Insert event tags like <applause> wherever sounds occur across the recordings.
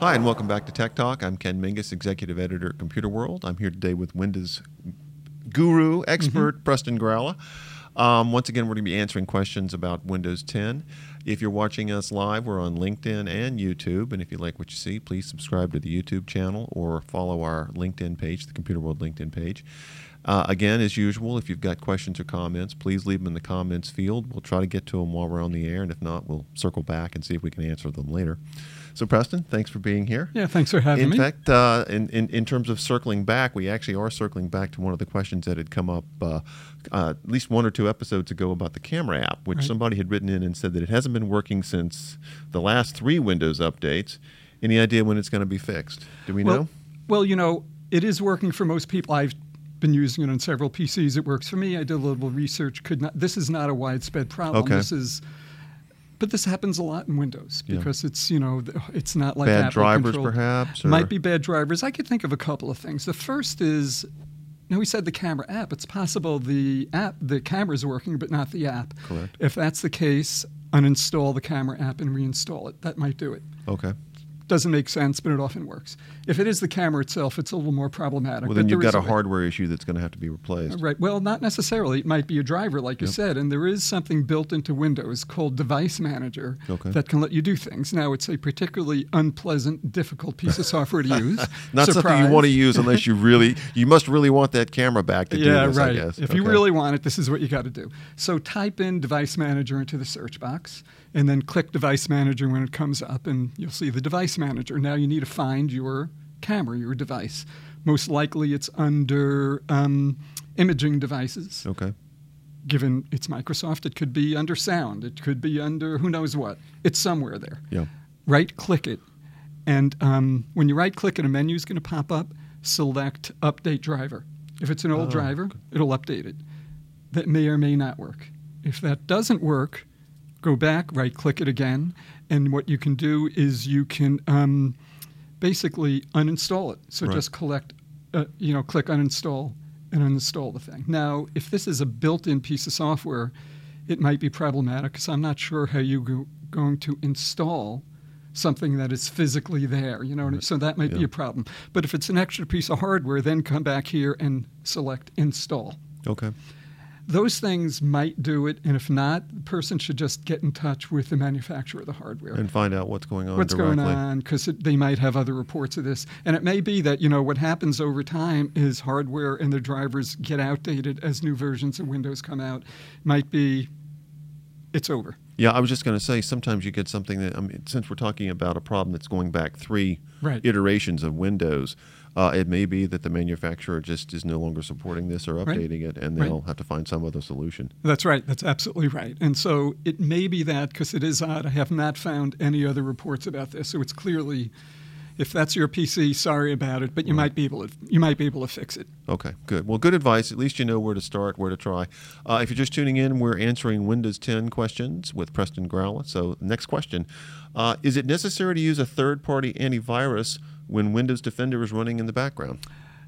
Hi, and welcome back to Tech Talk. I'm Ken Mingis, Executive Editor at Computerworld. I'm here today with Windows guru, expert, mm-hmm. Preston Gralla. Um, once again, we're going to be answering questions about Windows 10. If you're watching us live, we're on LinkedIn and YouTube. And if you like what you see, please subscribe to the YouTube channel or follow our LinkedIn page, the Computerworld LinkedIn page. Uh, again, as usual, if you've got questions or comments, please leave them in the comments field. We'll try to get to them while we're on the air, and if not, we'll circle back and see if we can answer them later. So, Preston, thanks for being here. Yeah, thanks for having in me. In fact, uh, in, in, in, terms of circling back, we actually are circling back to one of the questions that had come up uh, uh, at least one or two episodes ago about the camera app, which right. somebody had written in and said that it hasn't been working since the last three Windows updates. Any idea when it's going to be fixed? Do we well, know? Well, you know, it is working for most people. I've been using it on several PCs. It works for me. I did a little research. Could not. This is not a widespread problem. Okay. This is but this happens a lot in Windows because yeah. it's you know it's not like bad Apple drivers controlled. perhaps. Or? Might be bad drivers. I could think of a couple of things. The first is. Now we said the camera app. It's possible the app, the camera is working, but not the app. Correct. If that's the case, uninstall the camera app and reinstall it. That might do it. Okay doesn't make sense, but it often works. If it is the camera itself, it's a little more problematic. Well, then you've got a hardware issue that's going to have to be replaced. Right. Well, not necessarily. It might be a driver, like yep. you said, and there is something built into Windows called Device Manager okay. that can let you do things. Now, it's a particularly unpleasant, difficult piece of software to <laughs> use. not Surprise. something you want to use unless you really, you must really want that camera back to yeah, do this. right. If okay. you really want it, this is what you got to do. So type in Device Manager into the search box and then click Device Manager when it comes up, and you'll see the Device Manager. Now you need to find your camera, your device. Most likely it's under um, imaging devices. Okay. Given it's Microsoft, it could be under sound, it could be under who knows what. It's somewhere there. Yeah. Right click it. And um, when you right click it, a menu is going to pop up. Select Update Driver. If it's an old oh, driver, okay. it'll update it. That may or may not work. If that doesn't work, go back, right click it again, and what you can do is you can um, basically uninstall it. So right. just collect, uh, you know, click uninstall and uninstall the thing. Now, if this is a built-in piece of software, it might be problematic because I'm not sure how you're going to install something that is physically there. You know, right. so that might yeah. be a problem. But if it's an extra piece of hardware, then come back here and select install. Okay those things might do it, and if not, the person should just get in touch with the manufacturer of the hardware and find out what's going on. What's directly. going on? Because they might have other reports of this, and it may be that you know what happens over time is hardware and the drivers get outdated as new versions of Windows come out. Might be it's over. Yeah, I was just going to say sometimes you get something that I mean, since we're talking about a problem that's going back three right. iterations of Windows uh, it may be that the manufacturer just is no longer supporting this or updating right. it, and they'll right. have to find some other solution. That's right. That's absolutely right. And so it may be that because it is odd. I have not found any other reports about this, so it's clearly. If that's your PC, sorry about it, but you right. might be able to you might be able to fix it. Okay, good. Well, good advice. At least you know where to start, where to try. Uh, if you're just tuning in, we're answering Windows 10 questions with Preston Gralla. So, next question: uh, Is it necessary to use a third-party antivirus when Windows Defender is running in the background?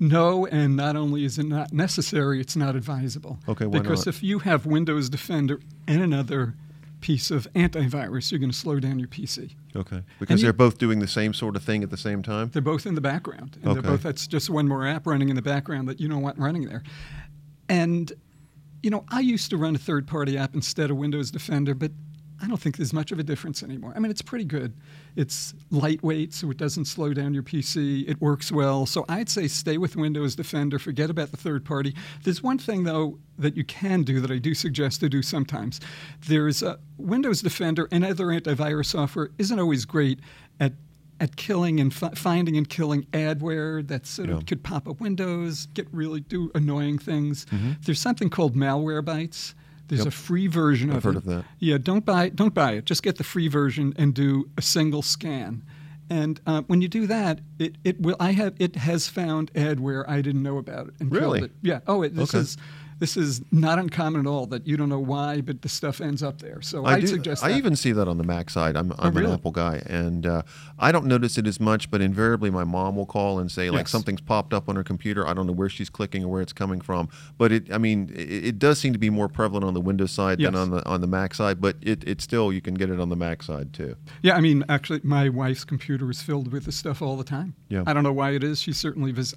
No, and not only is it not necessary, it's not advisable. Okay, why Because not? if you have Windows Defender and another piece of antivirus, you're going to slow down your PC. Okay, because they're both doing the same sort of thing at the same time. They're both in the background, and okay. they're both. That's just one more app running in the background that you don't want running there. And you know, I used to run a third-party app instead of Windows Defender, but I don't think there's much of a difference anymore. I mean, it's pretty good. It's lightweight, so it doesn't slow down your PC. It works well. So I'd say stay with Windows Defender. Forget about the third party. There's one thing, though, that you can do that I do suggest to do sometimes. There's a Windows Defender and other antivirus software isn't always great at at killing and fi- finding and killing adware that sort of could pop up windows, get really do annoying things. Mm-hmm. There's something called malware Malwarebytes there's yep. a free version I've of heard it. of that. Yeah, don't buy it. Don't buy it. Just get the free version and do a single scan. And uh, when you do that, it, it will. I have it has found adware I didn't know about it and really? killed it. Yeah. Oh, it, this okay. is this is not uncommon at all that you don't know why, but the stuff ends up there. So I I'd do. suggest I even see that on the Mac side. I'm, I'm really? an Apple guy, and uh, I don't notice it as much. But invariably, my mom will call and say like Yes. something's popped up on her computer. I don't know where she's clicking or where it's coming from. But it, I mean, it, it does seem to be more prevalent on the Windows side than on the on the Mac side. But it, it still you can get it on the Mac side too. Yeah, I mean, actually, my wife's computer is filled with this stuff all the time. Yeah. I don't know why it is. She certainly vis-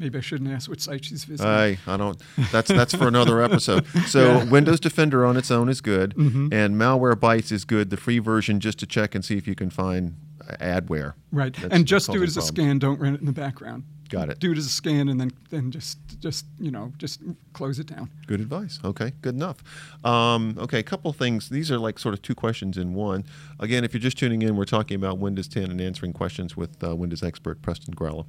Maybe I shouldn't ask what site she's visiting. I I don't. That's that's for another episode. <laughs> So Yeah. Windows Defender on its own is good, Mhm. and Malwarebytes is good. The free version just to check and see if you can find uh, adware. right, That's- and just do it as a scan. Don't run it in the background. Got it. Do it as a scan, and then then just just you know just close it down. Good advice. Okay, good enough. Um, okay, a couple things. These are like sort of two questions in one. Again, if you're just tuning in, we're talking about Windows 10 and answering questions with uh, Windows expert Preston Gralla.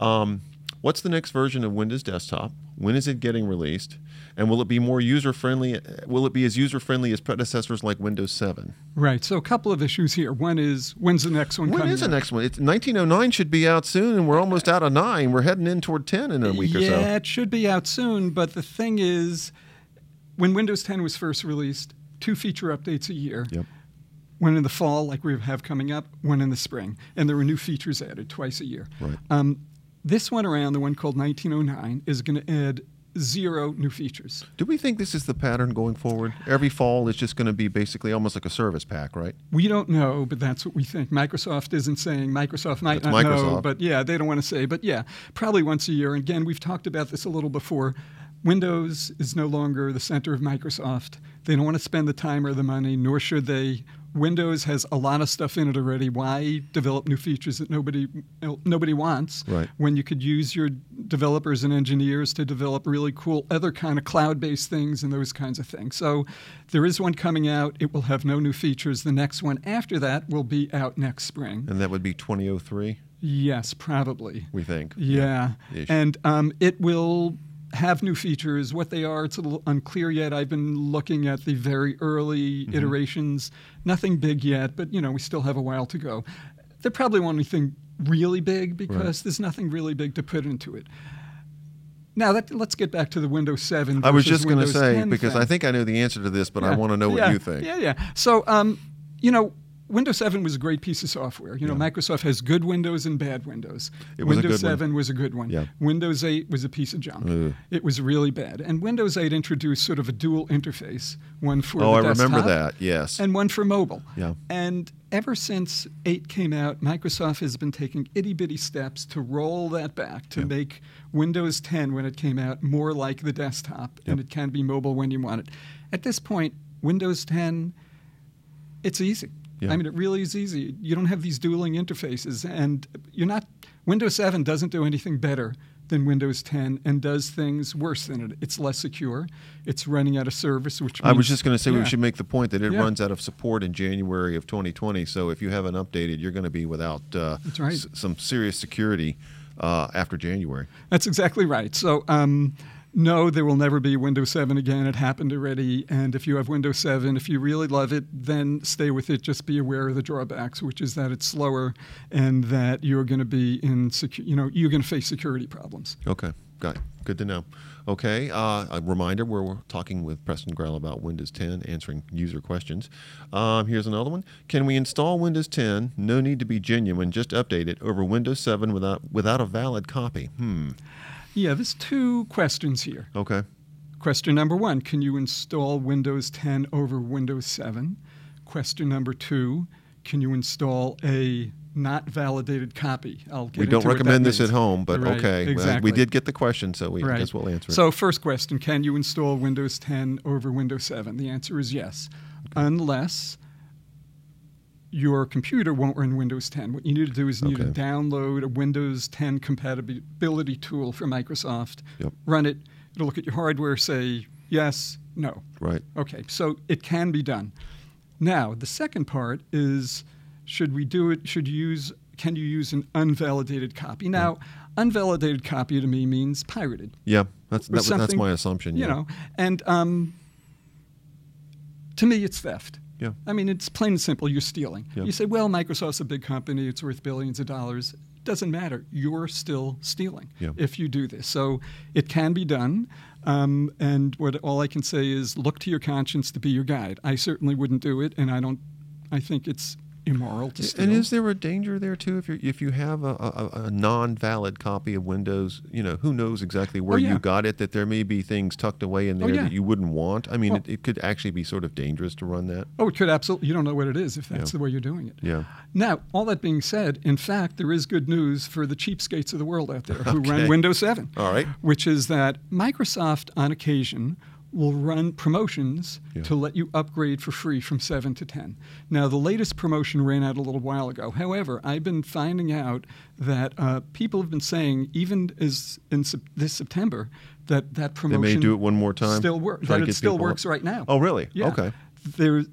Um, what's the next version of Windows Desktop? When is it getting released? And will it be more user friendly? Will it be as user friendly as predecessors like Windows 7? Right. So a couple of issues here. One is when's the next one When is the out? next one? It's 1909 should be out soon, and we're almost out of nine. We're heading in toward 10 in a week yeah, or so. Yeah, it should be out soon. But the thing is, when Windows 10 was first released, two feature updates a year. Yep. One in the fall, like we have coming up, one in the spring, and there were new features added twice a year. Right. Um, this one around, the one called 1909, is going to add zero new features. Do we think this is the pattern going forward? Every fall is just going to be basically almost like a service pack, right? We don't know, but that's what we think. Microsoft isn't saying. Microsoft might That's not know, but yeah, they don't want to say. But yeah, probably once a year. And again, we've talked about this a little before. Windows is no longer the center of Microsoft. They don't want to spend the time or the money, nor should they. Windows has a lot of stuff in it already. Why develop new features that nobody nobody wants Right. when you could use your developers and engineers to develop really cool other kind of cloud-based things and those kinds of things. So there is one coming out. It will have no new features. The next one after that will be out next spring. And that would be 2003, Yes, probably. we think. Yeah, Ish. and um, it will have new features. What they are, it's a little unclear yet. I've been looking at the very early Mm-hmm. iterations. Nothing big yet, but you know we still have a while to go. There probably won't anything really big because Right. there's nothing really big to put into it. Now that, let's get back to the Windows 7. I was just going to say, because thing. I think I know the answer to this, but I want to know what you think. Yeah, yeah. So, um, you know, Windows 7 was a great piece of software. You know, Yeah. Microsoft has good Windows and bad Windows. It was Windows good one. 7 was a good one. Yeah. Windows 8 was a piece of junk. Ugh. It was really bad. And Windows 8 introduced sort of a dual interface, one for desktop. Oh, I remember that. Yes. and one for mobile. Yeah. And ever since 8 came out, Microsoft has been taking itty bitty steps to roll that back to make Windows 10, when it came out, more like the desktop, and it can be mobile when you want it. At this point, Windows 10, it's easy. Yeah. I mean, it really is easy. You don't have these dueling interfaces, and you're not. Windows 7 doesn't do anything better than Windows 10 and does things worse than it. It's less secure. It's running out of service, which I was just going to say Yeah. we should make the point that it Yeah. runs out of support in January of 2020. So if you haven't updated, you're going to be without uh, right. s- some serious security uh, after January. That's exactly right. So, um, no, there will never be Windows 7 again. It happened already. And if you have Windows 7, if you really love it, then stay with it. Just be aware of the drawbacks, which is that it's slower and that you're going to be in, secu- you know, you're going to face security problems. Okay, got it. Good to know. Okay, uh, a reminder we're talking with Preston Gralla about Windows 10, answering user questions. Um, here's another one. Can we install Windows 10? No need to be genuine, just update it over Windows 7 without without a valid copy. Hmm. Yeah, there's two questions here. Okay. Question number one Can you install Windows 10 over Windows 7? Question number two Can you install a not validated copy? I'll get We don't into what that recommend this means. at home, but Right, okay. Exactly. We did get the question, so we Right. guess we'll answer it. So, first question Can you install Windows 10 over Windows 7? The answer is yes, unless your computer won't run Windows 10. What you need to do is you need Okay. to download a Windows 10 compatibility tool from Microsoft, Yep. run it, it'll look at your hardware, say yes, no. Right. Okay, so it can be done. Now, the second part is should we do it, should you use, can you use an unvalidated copy? Now, unvalidated copy to me means pirated Yeah, that's that, that's my assumption. You yeah. know, and um, to me, it's theft. Yeah. I mean, it's plain and simple. You're stealing. Yeah. You say, well, Microsoft's a big company; it's worth billions of dollars. doesn't matter. You're still stealing Yeah. if you do this. So it can be done. Um, and what all I can say is look to your conscience to be your guide. I certainly wouldn't do it, and I don't. I think it's immoral to steal. And is there a danger there too if you if you have a, a, a non-valid copy of Windows? You know, who knows exactly oh, where Oh, yeah. you got it? That there may be things tucked away in Oh, there yeah. that you wouldn't want. I mean, Well- it, it could actually be sort of dangerous to run that. oh, it could absolutely. You don't know what it is if that's Yeah. the way you're doing it. Yeah. Now, all that being said, in fact, there is good news for the cheapskates of the world out there who Okay. run Windows 7. All right. Which is that Microsoft, on occasion, will run promotions Yeah. to let you upgrade for free from 7 to 10. Now, the latest promotion ran out a little while ago. However, I've been finding out that uh, people have been saying, even as in sep- this September, that that promotion They may do it one more time. still works. That it still works up. right now. Oh, really? Yeah. Okay. There,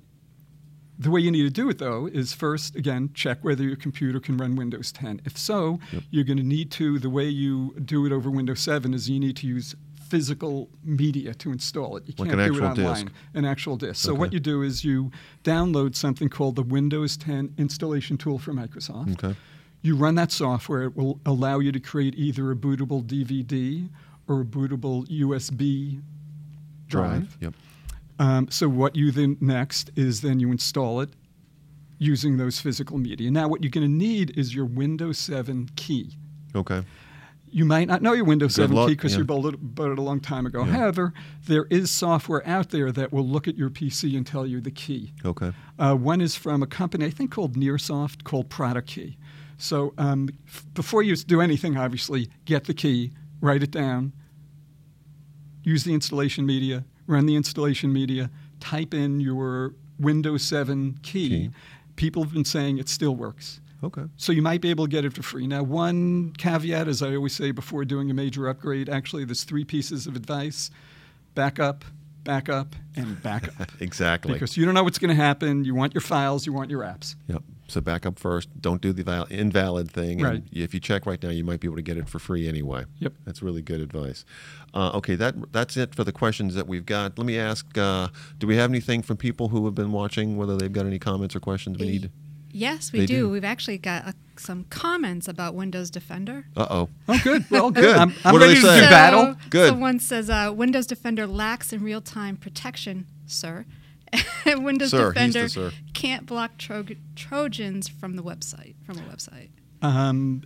the way you need to do it, though, is first, again, check whether your computer can run Windows 10. If so, you're going to need to, the way you do it over Windows 7 is you need to use physical media to install it. You Like can't an do it online. disk. An actual disk. So Okay. what you do is you download something called the Windows 10 installation tool from Microsoft. Okay. You run that software, it will allow you to create either a bootable DVD or a bootable USB drive. Yep. Um, so what you then next is then you install it using those physical media. Now what you're going to need is your Windows 7 key. Okay. You might not know your Windows Good 7 luck, key because yeah. you built it, built it a long time ago. Yeah. However, there is software out there that will look at your PC and tell you the key. Okay. Uh, one is from a company I think called NirSoft called Product Key. So um, f- before you do anything, obviously, get the key, write it down, use the installation media, run the installation media, type in your Windows 7 key. Key. People have been saying it still works. Okay. So you might be able to get it for free. Now, one caveat, as I always say before doing a major upgrade, actually, there's three pieces of advice: back up, back up, and back up. <laughs> Exactly. because you don't know what's going to happen. You want your files, you want your apps. Yep. So back up first. Don't do the val- invalid thing. and Right. If you check right now, you might be able to get it for free anyway. Yep. That's really good advice. Uh, okay, that that's it for the questions that we've got. Let me ask: uh, Do we have anything from people who have been watching? Whether they've got any comments or questions we need? Yes, we do. do. We've actually got uh, some comments about Windows Defender. Uh oh. Oh, good. Well, <laughs> good. Good. I'm, I'm What do they ready to do So- battle. Good. Someone says uh, Windows Defender lacks in real-time protection, sir. <laughs> Windows Sir, Defender sir. can't block tro- Trojans from the website. From a website. Um,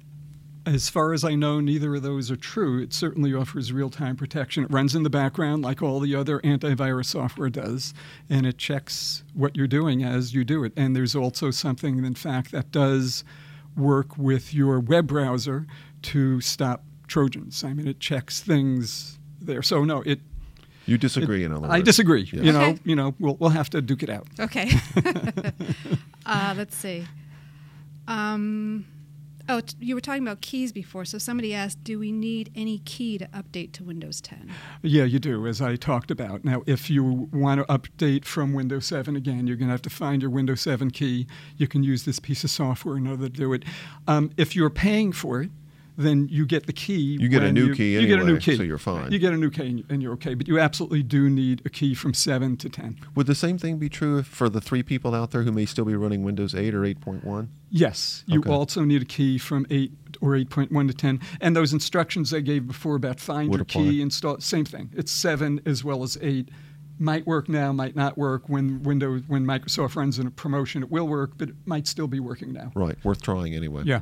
as far as I know, neither of those are true. It certainly offers real time protection. It runs in the background like all the other antivirus software does, and it checks what you're doing as you do it. And there's also something, in fact, that does work with your web browser to stop Trojans. I mean, it checks things there. So, no, it. You disagree, it- in other I disagree. Yeah. You know, Okay. you know, we'll, we'll have to duke it out. Okay. <laughs> <laughs> uh, let's see. Um, oh, you were talking about keys before. So somebody asked, do we need any key to update to Windows 10? Yeah, you do, as I talked about. Now, if you want to update from Windows 7 again, you're going to have to find your Windows 7 key. You can use this piece of software in order to do it. Um, if you're paying for it, then you get the key. You get a new you, key You get a new anyway, key. so you're fine. You get a new key and- and you're okay. But you absolutely do need a key from 7 to 10. Would the same thing be true for the three people out there who may still be running Windows 8 or 8.1? Yes, you Okay. also need a key from 8 or 8.1 to 10. And those instructions I gave before about find Would your apply. key, install, same thing. It's 7 as well as 8. Might work now, might not work. When Windows, when Microsoft runs in a promotion, it will work, but it might still be working now. Right. Worth trying anyway. Yeah.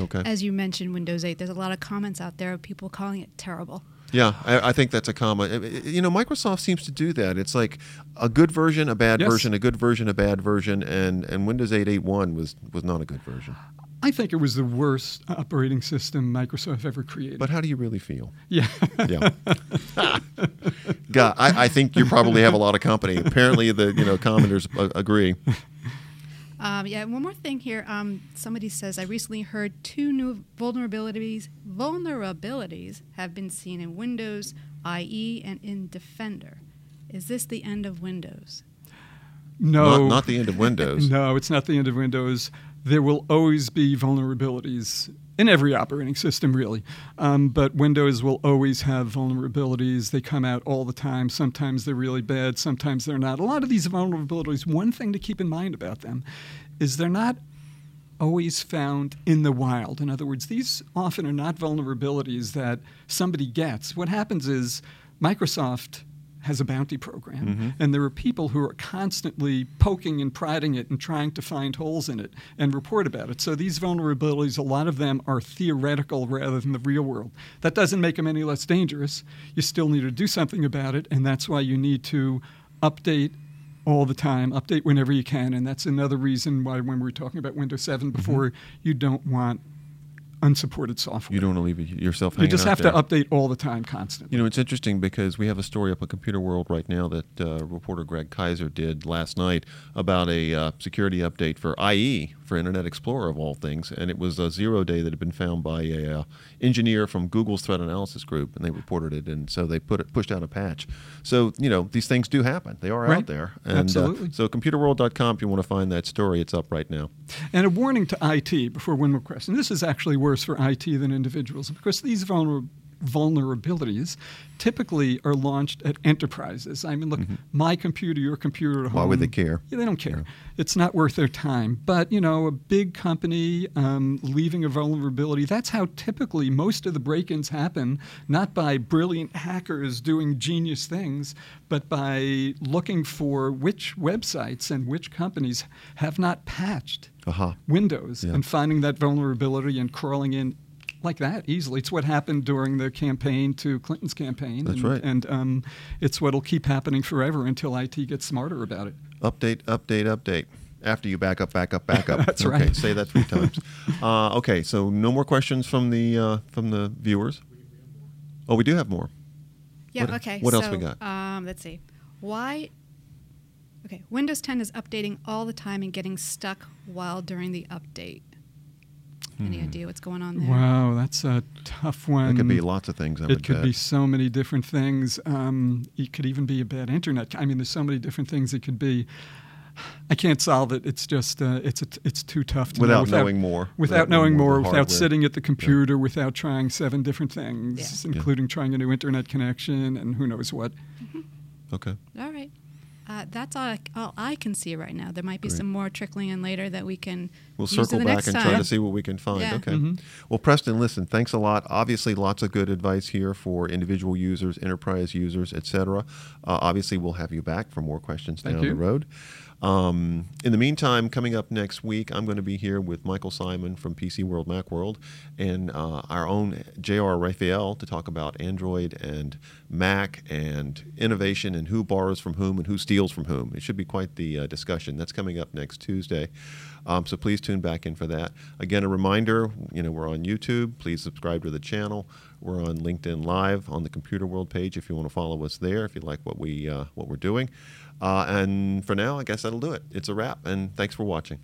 Okay. As you mentioned, Windows 8, there's a lot of comments out there of people calling it terrible. Yeah, I, I think that's a common. uh, You know, Microsoft seems to do that. It's like a good version, a bad Yes. version, a good version, a bad version, and, and Windows 8.8.1 was was not a good version. I think it was the worst operating system Microsoft ever created. But how do you really feel? yeah. Yeah. <laughs> God, I, I think you probably have a lot of company. Apparently, the you know commenters uh, agree. Um, yeah, one more thing here. Um, somebody says I recently heard two new vulnerabilities vulnerabilities have been seen in Windows IE and in Defender. Is this the end of Windows? no. Not, not the end of Windows. <laughs> No, it's not the end of Windows. There will always be vulnerabilities in every operating system, really. Um, but Windows will always have vulnerabilities. They come out all the time. Sometimes they're really bad, sometimes they're not. A lot of these vulnerabilities, one thing to keep in mind about them is they're not always found in the wild. In other words, these often are not vulnerabilities that somebody gets. What happens is Microsoft has a bounty program, Mm-hmm. and there are people who are constantly poking and prodding it and trying to find holes in it and report about it. So these vulnerabilities, a lot of them are theoretical rather than the real world. That doesn't make them any less dangerous. You still need to do something about it, and that's why you need to update all the time, update whenever you can, and that's another reason why when we were talking about Windows 7 before, you don't want unsupported software. You don't want to leave yourself You just have there. to update all the time, constantly. You know, it's interesting because we have a story up on Computerworld right now that uh, reporter Gregg Keizer did last night about a uh, security update for IE for Internet Explorer of all things, and it was a zero day that had been found by a uh, engineer from Google's threat analysis group, and they reported it, and so they put it pushed out a patch. So you know, these things do happen; they are out there. And, Absolutely. Uh, so computerworld.com, if you want to find that story, it's up right now. And a warning to IT before one more question. This is actually worse for IT than individuals because these vulner- vulnerabilities typically are launched at enterprises. I mean, look, my computer, your computer at home. Mm-hmm. Why would they care? Yeah, they don't care. It's not worth their time. But, you know, a big company um, leaving a vulnerability, that's how typically most of the break ins happen, not by brilliant hackers doing genius things, but by looking for which websites and which companies have not patched Aha. Windows Yeah. and finding that vulnerability and crawling in like that easily. It's what happened during the campaign to Clinton's campaign. That's and, right. And um, it's what'll keep happening forever until IT gets smarter about it. Update, update, update. After you back up, back up, back <laughs> up. That's okay, right. Say that three <laughs> times. Uh, okay, so no more questions from the uh, from the viewers. Oh, we do have more. Yeah. What- okay. what else we got? Um, let's see. Why? Okay. Windows 10 is updating all the time and getting stuck while during the update. Any Hmm. idea what's going on there? Wow, that's a tough one. It could be lots of things. I It would could bet. be so many different things. Um, it could even be a bad internet. I mean, there's so many different things it could be. I can't solve it. It's just uh, it's a t- it's too tough to Without know knowing more. Without Without knowing knowing more more, without hardware. sitting at the computer, without trying seven different things, Yeah. including trying a new internet connection and who knows what. Okay. All right. Uh, that's all I, all I can see right now. There might be Great. some more trickling in later that we can We'll use circle the back next and time. try to see what we can find. Yeah. Okay. Mhm. Well, Preston, listen, thanks a lot. Obviously, lots of good advice here for individual users, enterprise users, etc. Uh, obviously, we'll have you back for more questions Thank down you. the road. Um, in the meantime, coming up next week, I'm going to be here with Michael Simon from PC World Mac World and uh, our own JR Raphael to talk about Android and Mac and innovation and who borrows from whom and who steals from whom. It should be quite the uh, discussion. That's coming up next Tuesday. Um, so please tune back in for that. Again, a reminder, you know, we're on YouTube. Please subscribe to the channel. We're on LinkedIn Live on the Computerworld page if you want to follow us there. If you like what we uh, what we're doing, Uh, and for now, I guess that'll do it. It's a wrap, and thanks for watching.